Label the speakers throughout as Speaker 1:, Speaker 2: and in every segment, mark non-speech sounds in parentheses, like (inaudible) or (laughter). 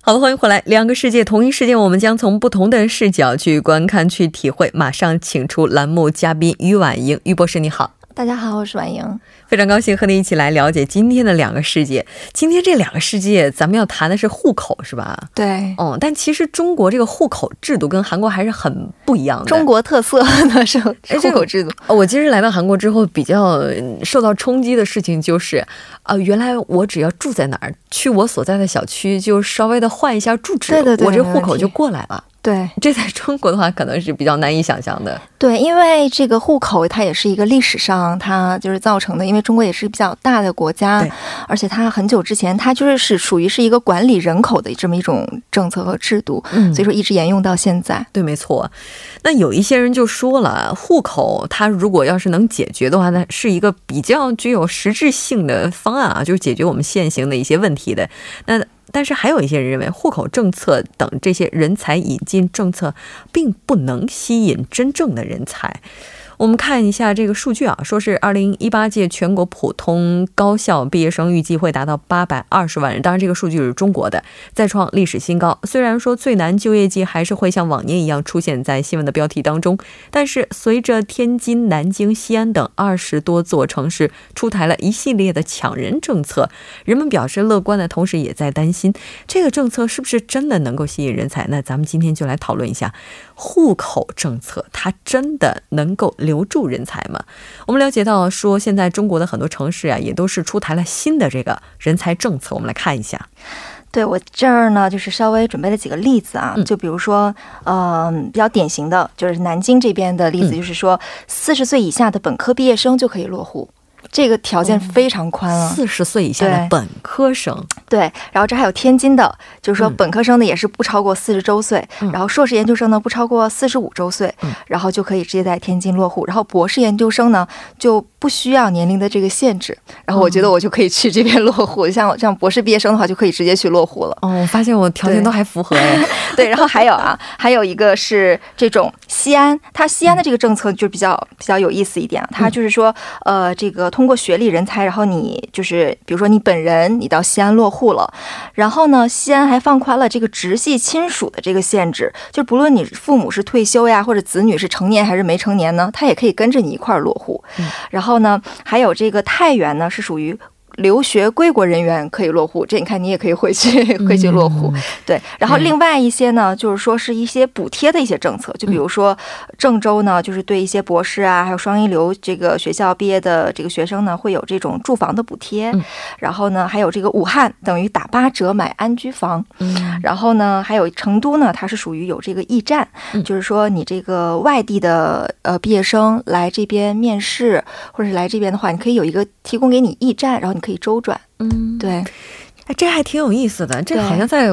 Speaker 1: 好的，欢迎回来。两个世界，同一世界，我们将从不同的视角去观看、去体会。马上请出栏目嘉宾于婉莹，于博士，你好。
Speaker 2: 大家好，我是婉莹，
Speaker 1: 非常高兴和你一起来了解今天的两个世界。今天这两个世界，咱们要谈的是户口，是吧？
Speaker 2: 对，
Speaker 1: 哦，但其实中国这个户口制度跟韩国还是很不一样的。
Speaker 2: 中国特色的是户口制度。
Speaker 1: 我其实来到韩国之后，比较受到冲击的事情就是，啊，原来我只要住在哪儿，去我所在的小区，就稍微的换一下住址，
Speaker 2: 对对对，
Speaker 1: 我这户口就过来了。
Speaker 2: 对，
Speaker 1: 这在中国的话可能是比较难以想象的。
Speaker 2: 对，因为这个户口它也是一个历史上它就是造成的，因为中国也是比较大的国家，而且它很久之前它就是是属于是一个管理人口的这么一种政策和制度，嗯，所以说一直沿用到现在。
Speaker 1: 对，没错。那有一些人就说了，户口它如果要是能解决的话，那是一个比较具有实质性的方案啊，就是解决我们现行的一些问题的。那但是还有一些人认为，户口政策等这些人才引进政策，并不能吸引真正的人才。我们看一下这个数据啊，说是二零一八届全国普通高校毕业生预计会达到八百二十万人，当然这个数据是中国的，再创历史新高。虽然说最难就业季还是会像往年一样出现在新闻的标题当中，但是随着天津、南京、西安等二十多座城市出台了一系列的抢人政策，人们表示乐观的同时，也在担心这个政策是不是真的能够吸引人才。那咱们今天就来讨论一下。户口政策，它真的能够留住人才吗？我们了解到说，现在中国的很多城市啊，也都是出台了新的这个人才政策。我们来看一下。
Speaker 2: 对我这儿呢，就是稍微准备了几个例子啊，就比如说，嗯，比较典型的就是南京这边的例子，就是说，四十岁以下的本科毕业生就可以落户。这个条件非常宽了，
Speaker 1: 四十岁以下的本科生，
Speaker 2: 对，然后这还有天津的，就是说本科生呢也是不超过四十周岁，然后硕士研究生呢不超过四十五周岁，然后就可以直接在天津落户，然后博士研究生呢就。不需要年龄的这个限制，然后我觉得我就可以去这边落户。像像博士毕业生的话，就可以直接去落户了。
Speaker 1: 哦，我发现我条件都还符合。(laughs)
Speaker 2: 对，然后还有啊，还有一个是这种西安，它西安的这个政策就比较比较有意思一点啊。它就是说，呃，这个通过学历人才，然后你就是比如说你本人你到西安落户了，然后呢，西安还放宽了这个直系亲属的这个限制，就不论你父母是退休呀，或者子女是成年还是没成年呢，他也可以跟着你一块儿落户。然后。然后呢，还有这个太原呢，是属于。留学归国人员可以落户，这你看你也可以回去 (laughs) 回去落户，对。然后另外一些呢，就是说是一些补贴的一些政策，就比如说郑州呢，就是对一些博士啊，还有双一流这个学校毕业的这个学生呢，会有这种住房的补贴。然后呢，还有这个武汉等于打八折买安居房。然后呢，还有成都呢，它是属于有这个驿站，就是说你这个外地的呃毕业生来这边面试或者是来这边的话，你可以有一个提供给你驿站，然后你可以。可以周转，嗯，对，
Speaker 1: 哎，这还挺有意思的。这好像在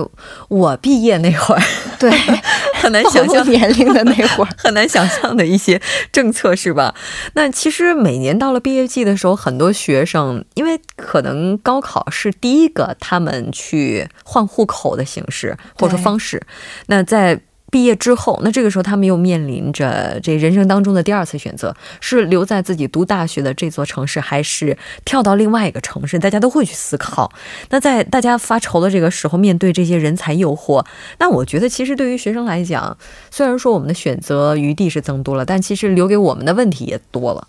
Speaker 1: 我毕业那会儿，
Speaker 2: 对，(laughs)
Speaker 1: 很难想象
Speaker 2: 年龄的那会儿，(laughs)
Speaker 1: 很难想象的一些政策，是吧？那其实每年到了毕业季的时候，很多学生因为可能高考是第一个他们去换户口的形式或者说方式，那在。毕业之后，那这个时候他们又面临着这人生当中的第二次选择：是留在自己读大学的这座城市，还是跳到另外一个城市？大家都会去思考。那在大家发愁的这个时候，面对这些人才诱惑，那我觉得其实对于学生来讲，虽然说我们的选择余地是增多了，但其实留给我们的问题也多了。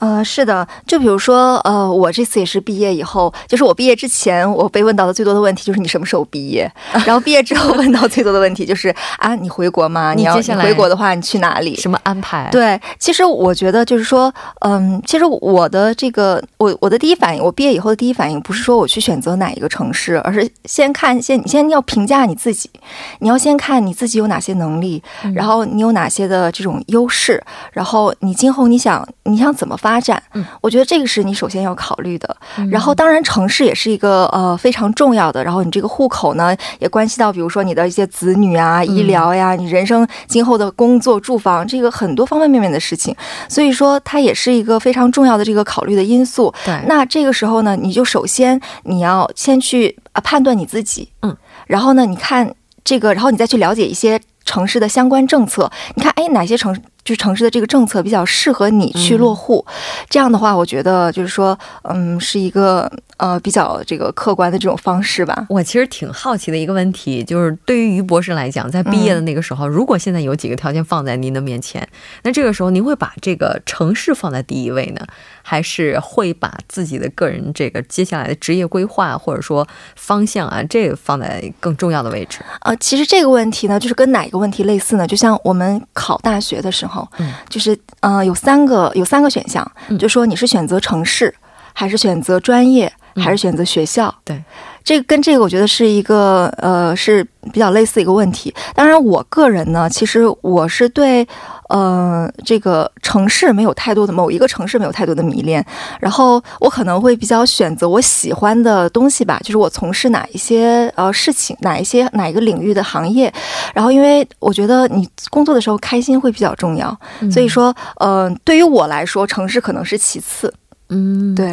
Speaker 2: 呃，是的，就比如说，呃，我这次也是毕业以后，就是我毕业之前，我被问到的最多的问题就是你什么时候毕业？(laughs) 然后毕业之后问到最多的问题就是啊，你回国吗？你要回国的话，你去哪里？
Speaker 1: 什么安排？
Speaker 2: 对，其实我觉得就是说，嗯，其实我的这个，我我的第一反应，我毕业以后的第一反应不是说我去选择哪一个城市，而是先看先，你先要评价你自己，你要先看你自己有哪些能力，然后你有哪些的这种优势，然后你今后你想你想怎么发。发展。
Speaker 1: 嗯，
Speaker 2: 我觉得这个是你首先要考虑的。
Speaker 1: 嗯
Speaker 2: 然后，当然城市也是一个呃非常重要的。然后你这个户口呢，也关系到比如说你的一些子女啊、医疗呀、你人生今后的工作、住房，这个很多方方面面的事情。所以说，它也是一个非常重要的这个考虑的因素。
Speaker 1: 对，
Speaker 2: 那这个时候呢，你就首先你要先去啊判断你自己，
Speaker 1: 嗯，
Speaker 2: 然后呢，你看这个，然后你再去了解一些城市的相关政策，你看，哎，哪些城就是城市的这个政策比较适合你去落户，这样的话，我觉得就是说，嗯，是一个呃比较这个客观的这种方式吧。
Speaker 1: 我其实挺好奇的一个问题，就是对于于博士来讲，在毕业的那个时候，如果现在有几个条件放在您的面前，那这个时候您会把这个城市放在第一位呢，还是会把自己的个人这个接下来的职业规划或者说方向啊，这个放在更重要的位置？
Speaker 2: 呃，其实这个问题呢，就是跟哪一个问题类似呢？就像我们考大学的时候，
Speaker 1: 嗯，
Speaker 2: 就是呃有三个有三个选项，
Speaker 1: 嗯。
Speaker 2: 就说你是选择城市，还是选择专业，
Speaker 1: 嗯
Speaker 2: 还是选择学校？
Speaker 1: 对，
Speaker 2: 这个跟这个我觉得是一个呃是比较类似一个问题。当然，我个人呢，其实我是对呃这个城市没有太多的某一个城市没有太多的迷恋，然后我可能会比较选择我喜欢的东西吧，就是我从事哪一些呃事情，哪一些哪一个领域的行业，然后因为我觉得你工作的时候开心会比较重要，所以说呃对于我来说，城市可能是其次。
Speaker 1: 嗯，
Speaker 2: 对，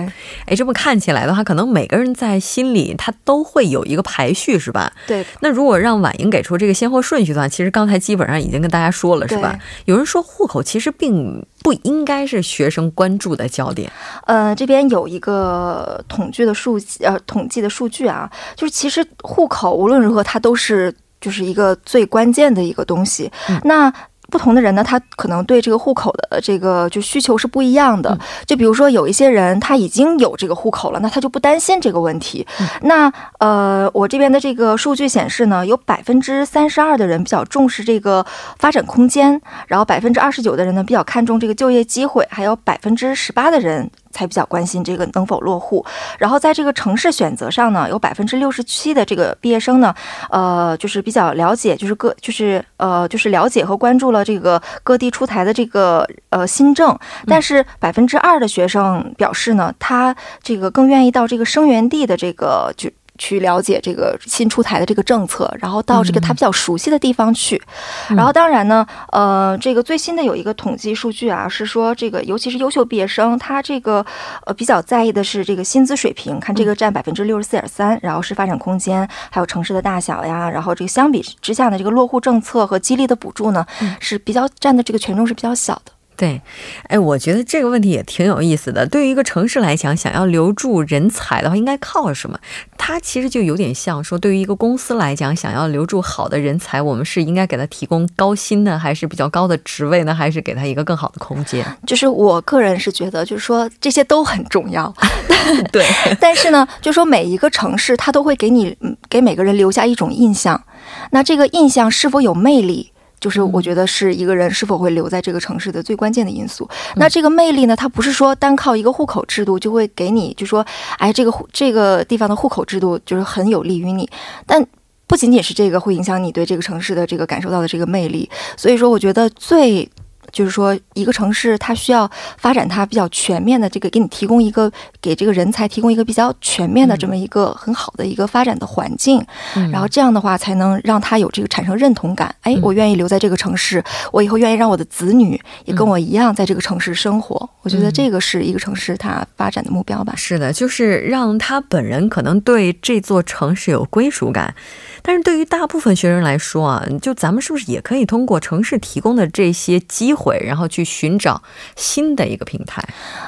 Speaker 1: 哎，这么看起来的话，可能每个人在心里他都会有一个排序，是吧？
Speaker 2: 对，
Speaker 1: 那如果让婉莹给出这个先后顺序的话，其实刚才基本上已经跟大家说了，是吧？有人说户口其实并不应该是学生关注的焦点。
Speaker 2: 呃，这边有一个统计的数呃统计的数据啊，就是其实户口无论如何它都是就是一个最关键的一个东西。
Speaker 1: 嗯
Speaker 2: 那不同的人呢，他可能对这个户口的这个就需求是不一样的。
Speaker 1: 嗯
Speaker 2: 就比如说有一些人他已经有这个户口了，那他就不担心这个问题。
Speaker 1: 嗯
Speaker 2: 那呃，我这边的这个数据显示呢，有百分之三十二的人比较重视这个发展空间，然后百分之二十九的人呢比较看重这个就业机会，还有百分之十八的人。才比较关心这个能否落户，然后在这个城市选择上呢，有百分之六十七的这个毕业生呢，呃，就是比较了解，就是各就是呃就是了解和关注了这个各地出台的这个呃新政，但是百分之二的学生表示呢，他这个更愿意到这个生源地的这个就。去了解这个新出台的这个政策，然后到这个他比较熟悉的地方去。然后当然呢，呃，这个最新的有一个统计数据啊，是说这个尤其是优秀毕业生，他这个呃比较在意的是这个薪资水平，看这个占百分之六十四点三，然后是发展空间，还有城市的大小呀，然后这个相比之下呢，这个落户政策和激励的补助呢，是比较占的这个权重是比较小的。
Speaker 1: 对，哎，我觉得这个问题也挺有意思的。对于一个城市来讲，想要留住人才的话，应该靠什么？它其实就有点像说，对于一个公司来讲，想要留住好的人才，我们是应该给他提供高薪呢，还是比较高的职位呢，还是给他一个更好的空间？
Speaker 2: 就是我个人是觉得，就是说这些都很重要。(laughs)
Speaker 1: 对，(laughs)
Speaker 2: 但是呢，就说每一个城市，它都会给你嗯给每个人留下一种印象。那这个印象是否有魅力？就是我觉得是一个人是否会留在这个城市的最关键的因素。那这个魅力呢，它不是说单靠一个户口制度就会给你，就说，哎，这个户这个地方的户口制度就是很有利于你，但。不仅仅是这个会影响你对这个城市的这个感受到的这个魅力，所以说我觉得最就是说一个城市它需要发展它比较全面的这个给你提供一个给这个人才提供一个比较全面的这么一个很好的一个发展的环境，
Speaker 1: 嗯
Speaker 2: 然后这样的话才能让他有这个产生认同感。哎，我愿意留在这个城市，我以后愿意让我的子女也跟我一样在这个城市生活。我觉得这个是一个城市它发展的目标吧。
Speaker 1: 是的，就是让他本人可能对这座城市有归属感，但是对于大部分学生来说啊，就咱们是不是也可以通过城市提供的这些机会，然后去寻找新的一个平台？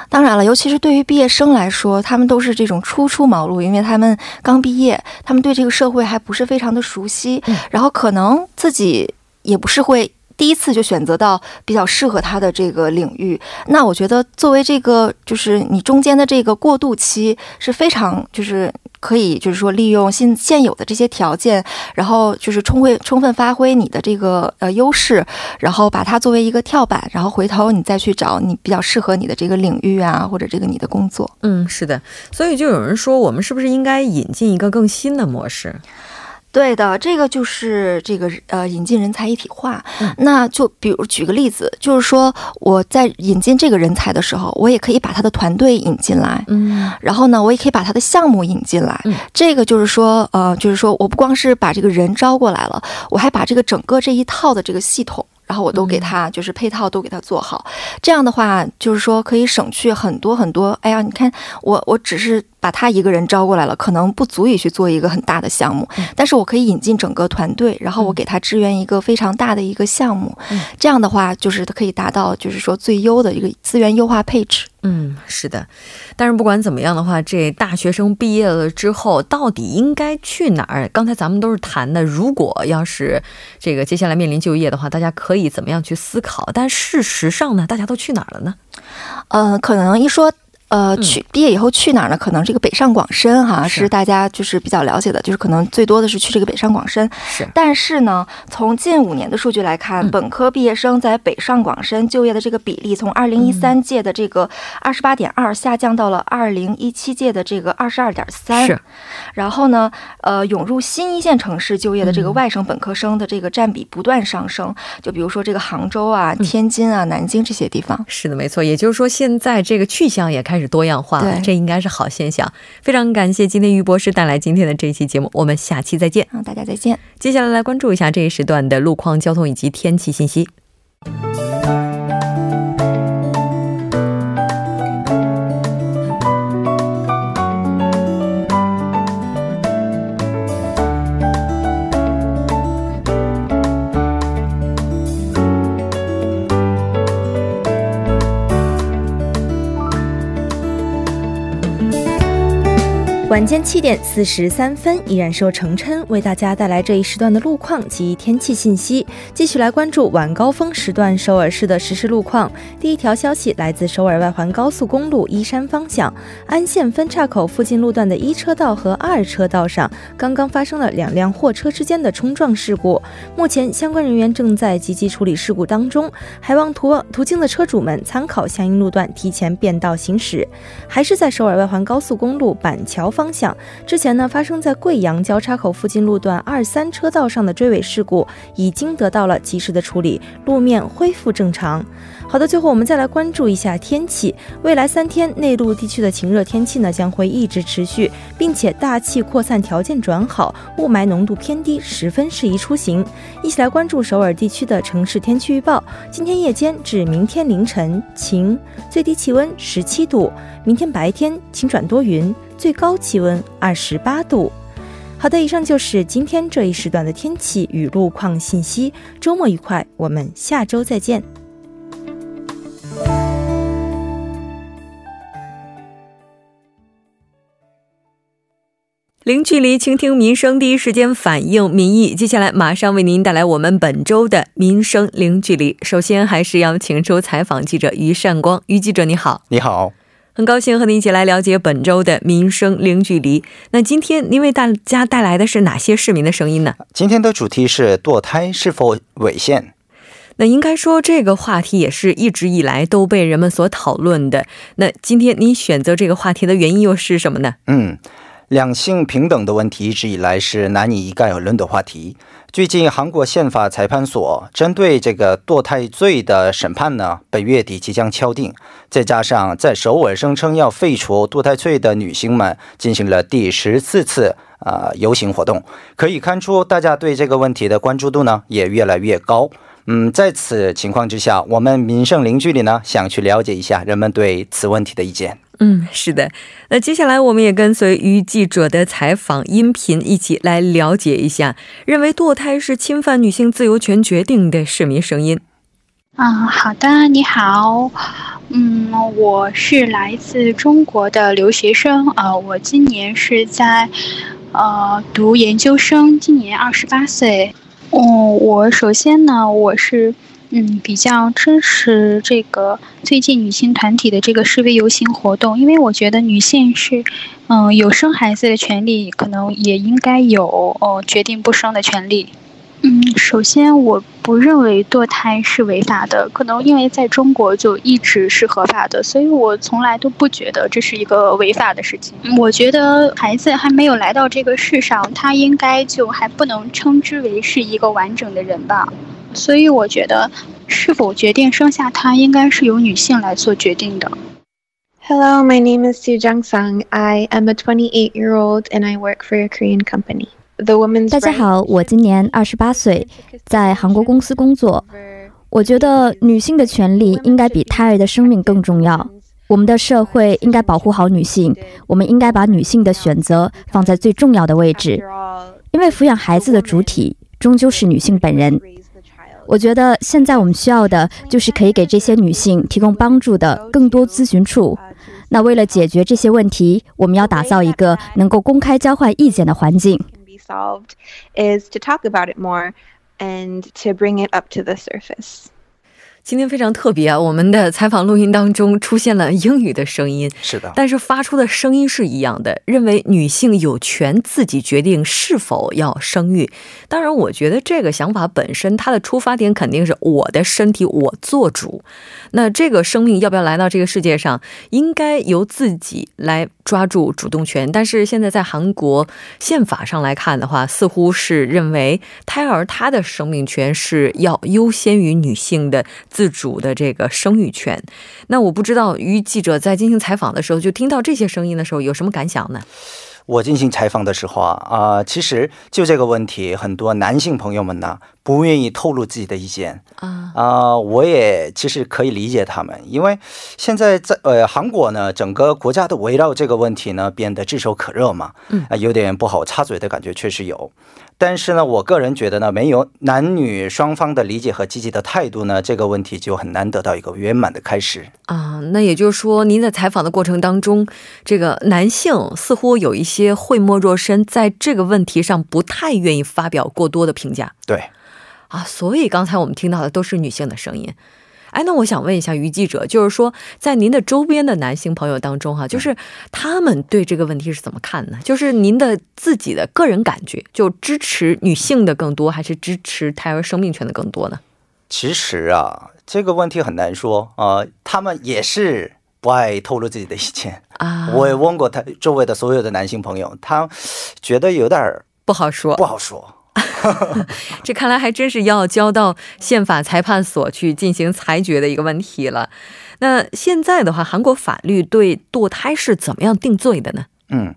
Speaker 2: 当然了，尤其是对于毕业生来说，他们都是这种初出茅庐，因为他们刚毕业，他们对这个社会还不是非常的熟悉，
Speaker 1: 嗯
Speaker 2: 然后可能自己也不是会。第一次就选择到比较适合他的这个领域，那我觉得作为这个就是你中间的这个过渡期是非常就是可以就是说利用现现有的这些条件，然后就是充会充分发挥你的这个呃优势，然后把它作为一个跳板，然后回头你再去找你比较适合你的这个领域啊，或者这个你的工作。
Speaker 1: 嗯，是的，所以就有人说，我们是不是应该引进一个更新的模式？
Speaker 2: 对的，这个就是这个呃引进人才一体化。
Speaker 1: 嗯
Speaker 2: 那就比如举个例子，就是说我在引进这个人才的时候，我也可以把他的团队引进来。
Speaker 1: 嗯
Speaker 2: 然后呢，我也可以把他的项目引进来。
Speaker 1: 嗯
Speaker 2: 这个就是说，呃，就是说我不光是把这个人招过来了，我还把这个整个这一套的这个系统。然后我都给他，就是配套都给他做好，这样的话，就是说可以省去很多很多。哎呀，你看我我只是把他一个人招过来了，可能不足以去做一个很大的项目，但是我可以引进整个团队，然后我给他支援一个非常大的一个项目，
Speaker 1: 嗯
Speaker 2: 这样的话就是可以达到就是说最优的一个资源优化配置。
Speaker 1: 嗯，是的。但是不管怎么样的话，这大学生毕业了之后，到底应该去哪儿？刚才咱们都是谈的，如果要是这个接下来面临就业的话，大家可以怎么样去思考？但事实上呢，大家都去哪儿了呢？
Speaker 2: 呃，可能一说。呃，去毕业以后去哪儿呢？可能这个北上广深哈
Speaker 1: 是
Speaker 2: 是大家就是比较了解的，就是可能最多的是去这个北上广深。
Speaker 1: 是
Speaker 2: 但是呢，从近五年的数据来看，
Speaker 1: 嗯
Speaker 2: 本科毕业生在北上广深就业的这个比例，从二零一三届的这个二十八点二下降到了二零一七届的这个二十二点三。
Speaker 1: 是，
Speaker 2: 然后呢，呃，涌入新一线城市就业的这个
Speaker 1: 嗯
Speaker 2: 外省本科生的这个占比不断上升。就比如说这个杭州啊、
Speaker 1: 嗯
Speaker 2: 天津啊、南京这些地方。
Speaker 1: 是的，没错。也就是说，现在这个去向也开始多样化了，这应该是好现象。非常感谢今天于博士带来今天的这一期节目，我们下期再见。
Speaker 2: 嗯，大家再见。
Speaker 1: 接下来来关注一下这一时段的路况、交通以及天气信息。
Speaker 3: 晚间七点四十三分，依然是由程琛为大家带来这一时段的路况及天气信息。继续来关注晚高峰时段首尔市的实时路况。第一条消息来自首尔外环高速公路依山方向安县分岔口附近路段的一车道和二车道上，刚刚发生了两辆货车之间的冲撞事故。目前相关人员正在积极处理事故当中，还望途途经的车主们参考相应路段提前变道行驶。还是在首尔外环高速公路板桥方向，之前呢发生在贵阳交叉口附近路段二三车道上的追尾事故，已经得到了及时的处理，路面恢复正常。好的，最后我们再来关注一下天气。未来三天，内陆地区的晴热天气呢将会一直持续，并且大气扩散条件转好，雾霾浓度偏低，十分适宜出行。一起来关注首尔地区的城市天气预报。今天夜间至明天凌晨晴，最低气温十七度；明天白天晴转多云，最高气温二十八度。好的，以上就是今天这一时段的天气与路况信息。周末愉快，我们下周再见。
Speaker 1: 零距离倾听民生，第一时间反映民意。接下来马上为您带来我们本周的民生零距离。首先还是要请出采访记者于善光，于记者你好，
Speaker 4: 你好，
Speaker 1: 很高兴和您一起来了解本周的民生零距离。那今天您为大家带来的是哪些市民的声音呢？
Speaker 4: 今天的主题是堕胎是否违宪？
Speaker 1: 那应该说这个话题也是一直以来都被人们所讨论的。那今天您选择这个话题的原因又是什么呢？
Speaker 4: 嗯，两性平等的问题一直以来是难以一概而论的话题。最近，韩国宪法裁判所针对这个堕胎罪的审判呢，本月底即将敲定。再加上在首尔声称要废除堕胎罪的女性们进行了第十四次呃游行活动，可以看出大家对这个问题的关注度呢也越来越高。嗯，在此情况之下，我们民生零距离呢想去了解一下人们对此问题的意见。
Speaker 1: 嗯，是的。那接下来我们也跟随于记者的采访音频一起来了解一下，认为堕胎是侵犯女性自由权决定的市民声音。
Speaker 5: 嗯，好的，你好，嗯，我是来自中国的留学生，呃，我今年是在呃读研究生，今年二十八岁。嗯，我首先呢，我是嗯比较支持这个最近女性团体的这个示威游行活动，因为我觉得女性是嗯有生孩子的权利，可能也应该有哦决定不生的权利。嗯，首先我不认为堕胎是违法的，可能因为在中国就一直是合法的，所以我从来都不觉得这是一个违法的事情。我觉得孩子还没有来到这个世上，他应该就还不能称之为是一个完整的人吧。所以我觉得，是否决定生下他，应该是由女性来做决定的。
Speaker 6: Hello, my name is Su Jung Sung. I am a 28 year old and I work for a Korean company.
Speaker 7: The woman's 大家好，我今年二十八岁，在韩国公司工作。我觉得女性的权利应该比胎儿的生命更重要。我们的社会应该保护好女性，我们应该把女性的选择放在最重要的位置，因为抚养孩子的主体终究是女性本人。我觉得现在我们需要的就是可以给这些女性提供帮助的更多咨询处。那为了解决这些问题，我们要打造一个能够公开交换意见的环境。
Speaker 6: solved is to talk about it more and to bring it up to the surface.
Speaker 1: 今天非常特别啊！我们的采访录音当中出现了英语的声音，
Speaker 4: 是的，
Speaker 1: 但是发出的声音是一样的，认为女性有权自己决定是否要生育。当然，我觉得这个想法本身，它的出发点肯定是我的身体我做主。那这个生命要不要来到这个世界上，应该由自己来抓住主动权。但是现在在韩国宪法上来看的话，似乎是认为胎儿他的生命权是要优先于女性的。自主的这个生育权，那我不知道于记者在进行采访的时候，就听到这些声音的时候，有什么感想呢？
Speaker 4: 我进行采访的时候啊，啊，其实就这个问题，很多男性朋友们呢不愿意透露自己的意见啊啊，我也其实可以理解他们，因为现在在呃韩国呢，整个国家都围绕这个问题呢变得炙手可热嘛，嗯啊，有点不好插嘴的感觉，确实有。但是呢，我个人觉得呢，没有男女双方的理解和积极的态度呢，这个问题就很难得到一个圆满的开始
Speaker 1: 啊。那也就是说，您在采访的过程当中，这个男性似乎有一些讳莫若深，在这个问题上不太愿意发表过多的评价。
Speaker 4: 对，
Speaker 1: 啊，所以刚才我们听到的都是女性的声音。哎，那我想问一下于记者，就是说，在您的周边的男性朋友当中，哈，就是他们对这个问题是怎么看呢？就是您的自己的个人感觉，就支持女性的更多，还是支持胎儿生命权的更多呢？
Speaker 4: 其实啊，这个问题很难说啊，他们也是不爱透露自己的意见 (laughs) 啊。我也问过他周围的所有的男性朋友，他觉得有点
Speaker 1: 不好说，
Speaker 4: 不好说。(laughs)
Speaker 1: 这看来还真是要交到宪法裁判所去进行裁决的一个问题了。那现在的话，韩国法律对堕胎是怎么样定罪的呢？
Speaker 4: 嗯，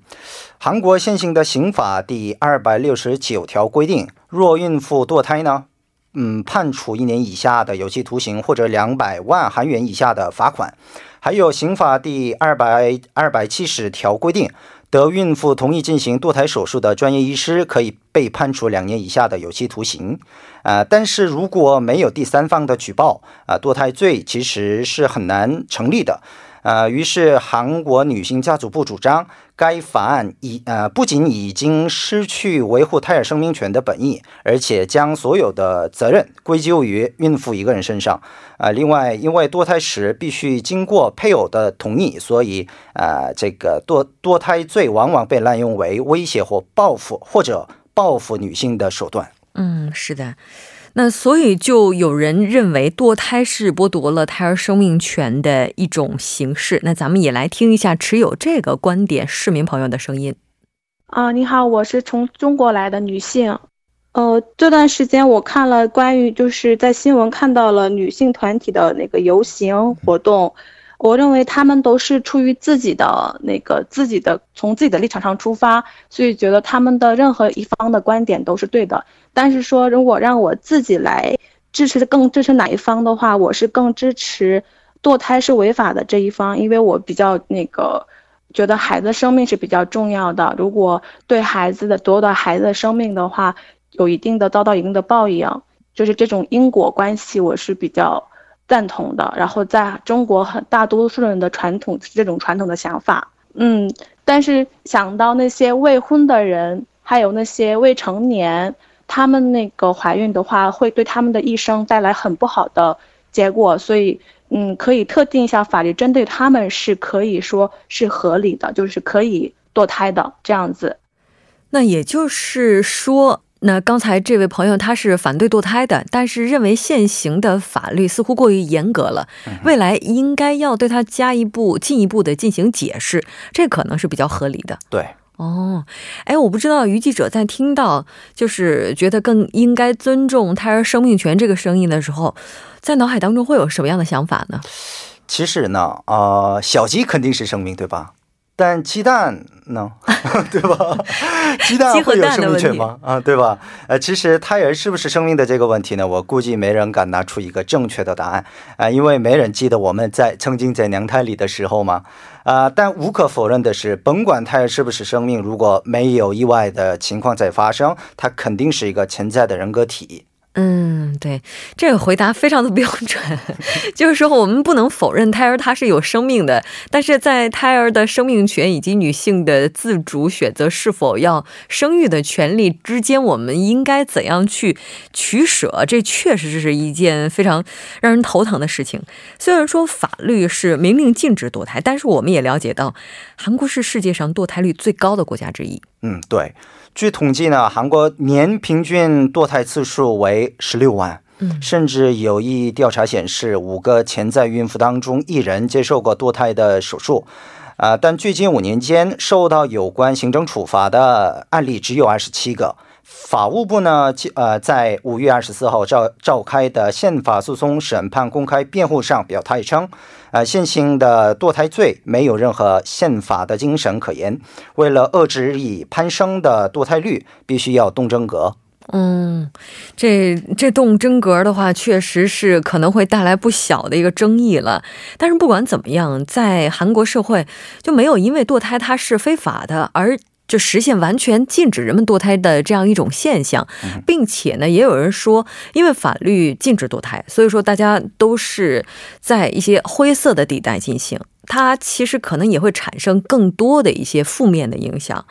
Speaker 4: 韩国现行的刑法第二百六十九条规定，若孕妇堕胎呢，嗯，判处一年以下的有期徒刑或者两百万韩元以下的罚款。还有刑法第二百二百七十条规定。得孕妇同意进行堕胎手术的专业医师可以被判处两年以下的有期徒刑，啊，但是如果没有第三方的举报，啊，堕胎罪其实是很难成立的。呃，于是韩国女性家族部主张，该法案已呃不仅已经失去维护胎儿生命权的本意，而且将所有的责任归咎于孕妇一个人身上。啊，另外，因为堕胎时必须经过配偶的同意，所以呃，这个堕堕胎罪往往被滥用为威胁或报复或者报复女性的手段。
Speaker 1: 嗯，是的。那所以就有人认为堕胎是剥夺了胎儿生命权的一种形式。那咱们也来听一下持有这个观点市民朋友的声音。
Speaker 8: 啊，你好，我是从中国来的女性。呃，这段时间我看了关于就是在新闻看到了女性团体的那个游行活动。我认为他们都是出于自己的那个自己的从自己的立场上出发，所以觉得他们的任何一方的观点都是对的。但是说如果让我自己来支持更支持哪一方的话，我是更支持堕胎是违法的这一方，因为我比较那个觉得孩子生命是比较重要的。如果对孩子的夺得孩子的生命的话，有一定的遭到一定的报应，就是这种因果关系，我是比较。赞同的，然后在中国很大多数人的传统这种传统的想法，嗯，但是想到那些未婚的人，还有那些未成年，他们那个怀孕的话，会对他们的一生带来很不好的结果，所以，嗯，可以特定一下法律，针对他们是可以说是合理的，就是可以堕胎的这样子。
Speaker 1: 那也就是说。那刚才这位朋友他是反对堕胎的，但是认为现行的法律似乎过于严格了，未来应该要对他加一步进一步的进行解释，这可能是比较合理的。
Speaker 4: 对，
Speaker 1: 哦，哎，我不知道于记者在听到就是觉得更应该尊重胎儿生命权这个声音的时候，在脑海当中会有什么样的想法呢？
Speaker 4: 其实呢，呃，小鸡肯定是生命，对吧？但鸡蛋呢，(laughs) 对吧？(laughs) 鸡蛋会有生命权吗？啊，对吧？呃，其实胎儿是不是生命的这个问题呢？我估计没人敢拿出一个正确的答案啊，因为没人记得我们在曾经在娘胎里的时候嘛。啊，但无可否认的是，甭管胎儿是不是生命，如果没有意外的情况在发生，它肯定是一个潜在的人格体。
Speaker 1: 嗯，对，这个回答非常的标准，(laughs) 就是说我们不能否认胎儿它是有生命的，但是在胎儿的生命权以及女性的自主选择是否要生育的权利之间，我们应该怎样去取舍？这确实是一件非常让人头疼的事情。虽然说法律是明令禁止堕胎，但是我们也了解到，韩国是世界上堕胎率最高的国家之一。
Speaker 4: 嗯，对。据统计呢，韩国年平均堕胎次数为十六万，嗯，甚至有一调查显示，五个潜在孕妇当中一人接受过堕胎的手术，啊，但最近五年间受到有关行政处罚的案例只有二十七个。法务部呢，呃，在五月二十四号召召开的宪法诉讼审判公开辩护上表态称，呃，现行的堕胎罪没有任何宪法的精神可言。为了遏制日益攀升的堕胎率，必须要动真格。
Speaker 1: 嗯，这这动真格的话，确实是可能会带来不小的一个争议了。但是不管怎么样，在韩国社会就没有因为堕胎它是非法的而。就实现完全禁止人们堕胎的这样一种现象，并且呢，也有人说，因为法律禁止堕胎，所以说大家都是在一些灰色的地带进行，它其实可能也会产生更多的一些负面的影响。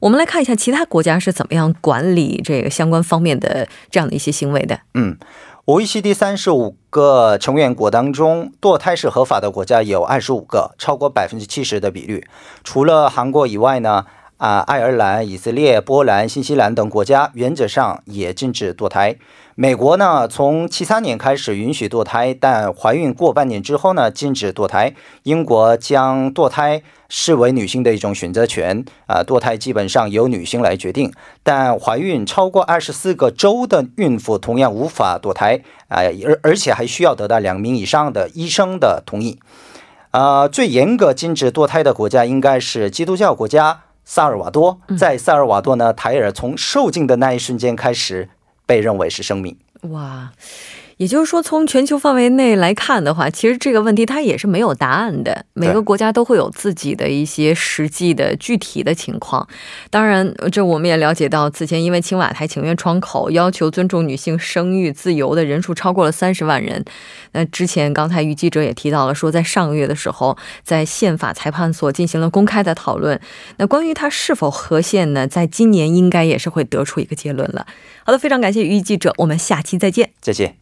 Speaker 1: 我们来看一下其他国家是怎么样管理这个相关方面的这样的一些行为的。
Speaker 4: 嗯，OECD 三十五个成员国当中，堕胎是合法的国家有二十五个，超过百分之七十的比率。除了韩国以外呢？啊，爱尔兰、以色列、波兰、新西兰等国家原则上也禁止堕胎。美国呢，从七三年开始允许堕胎，但怀孕过半年之后呢，禁止堕胎。英国将堕胎视为女性的一种选择权，啊，堕胎基本上由女性来决定。但怀孕超过二十四个周的孕妇同样无法堕胎，啊，而而且还需要得到两名以上的医生的同意。啊，最严格禁止堕胎的国家应该是基督教国家。萨尔瓦多，在萨尔瓦多呢，胎儿从受精的那一瞬间开始被认为是生命。
Speaker 1: 哇。也就是说，从全球范围内来看的话，其实这个问题它也是没有答案的。每个国家都会有自己的一些实际的具体的情况。当然，这我们也了解到，此前因为青瓦台请愿窗口要求尊重女性生育自由的人数超过了三十万人。那之前刚才于记者也提到了，说在上个月的时候，在宪法裁判所进行了公开的讨论。那关于它是否合宪呢？在今年应该也是会得出一个结论了。好的，非常感谢于记者，我们下期再见。
Speaker 4: 再见。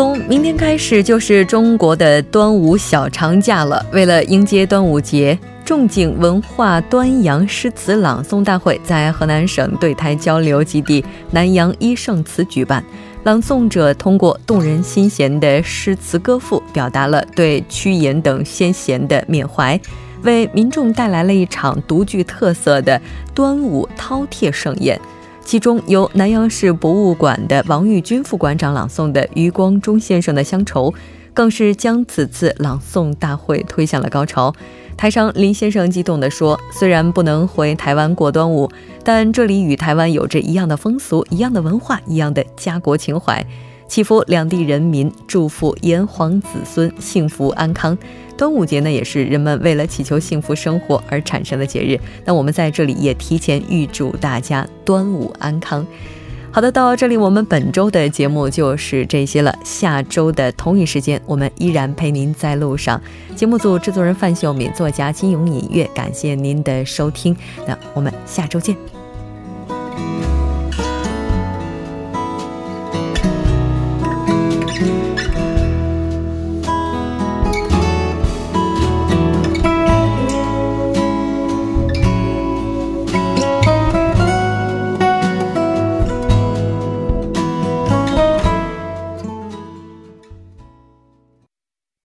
Speaker 1: 从明天开始就是中国的端午小长假了。为了迎接端午节，仲景文化端阳诗词朗诵大会在河南省对台交流基地南阳一圣祠举办。朗诵者通过动人心弦的诗词歌赋，表达了对屈原等先贤的缅怀，为民众带来了一场独具特色的端午饕餮盛宴。其中由南阳市博物馆的王玉军副馆长朗诵的余光中先生的《乡愁》，更是将此次朗诵大会推向了高潮。台上林先生激动地说：“虽然不能回台湾过端午，但这里与台湾有着一样的风俗、一样的文化、一样的家国情怀。”祈福两地人民，祝福炎黄子孙幸福安康。端午节呢，也是人们为了祈求幸福生活而产生的节日。那我们在这里也提前预祝大家端午安康。好的，到这里我们本周的节目就是这些了。下周的同一时间，我们依然陪您在路上。节目组制作人范秀敏，作家金勇、尹月，感谢您的收听。那我们下周见。